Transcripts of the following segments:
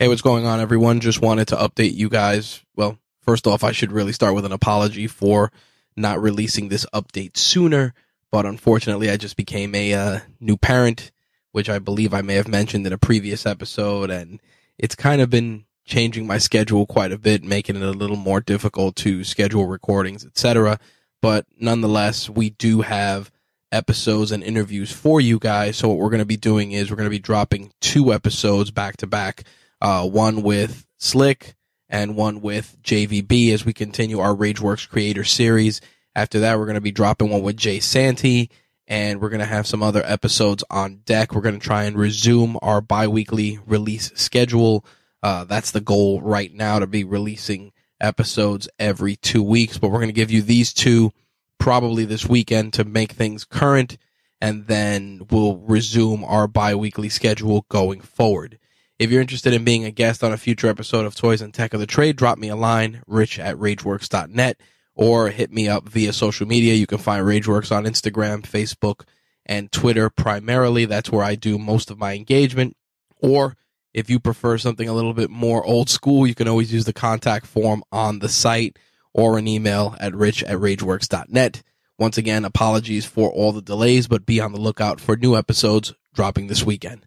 Hey, what's going on, everyone? Just wanted to update you guys. Well, first off, I should really start with an apology for not releasing this update sooner, but unfortunately, I just became a uh, new parent, which I believe I may have mentioned in a previous episode, and it's kind of been changing my schedule quite a bit, making it a little more difficult to schedule recordings, etc. But nonetheless, we do have episodes and interviews for you guys. So what we're going to be doing is we're going to be dropping two episodes back to back, uh, one with Slick and one with JVB as we continue our RageWorks creator series. After that, we're going to be dropping one with Jay Santee and we're going to have some other episodes on deck. We're going to try and resume our bi-weekly release schedule. Uh, that's the goal right now to be releasing episodes every two weeks, but we're going to give you these two probably this weekend to make things current. And then we'll resume our bi-weekly schedule going forward. If you're interested in being a guest on a future episode of Toys and Tech of the Trade, drop me a line, rich at rageworks.net, or hit me up via social media. You can find Rageworks on Instagram, Facebook, and Twitter primarily. That's where I do most of my engagement. Or if you prefer something a little bit more old school, you can always use the contact form on the site or an email at rich at rageworks.net. Once again, apologies for all the delays, but be on the lookout for new episodes dropping this weekend.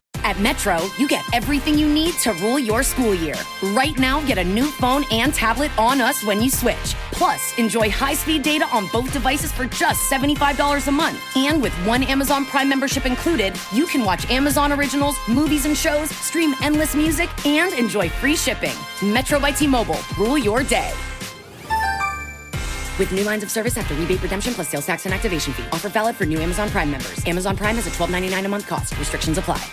At Metro, you get everything you need to rule your school year. Right now, get a new phone and tablet on us when you switch. Plus, enjoy high speed data on both devices for just $75 a month. And with one Amazon Prime membership included, you can watch Amazon originals, movies and shows, stream endless music, and enjoy free shipping. Metro by T Mobile, rule your day. With new lines of service after rebate redemption plus sales tax and activation fee. Offer valid for new Amazon Prime members. Amazon Prime has a $12.99 a month cost. Restrictions apply.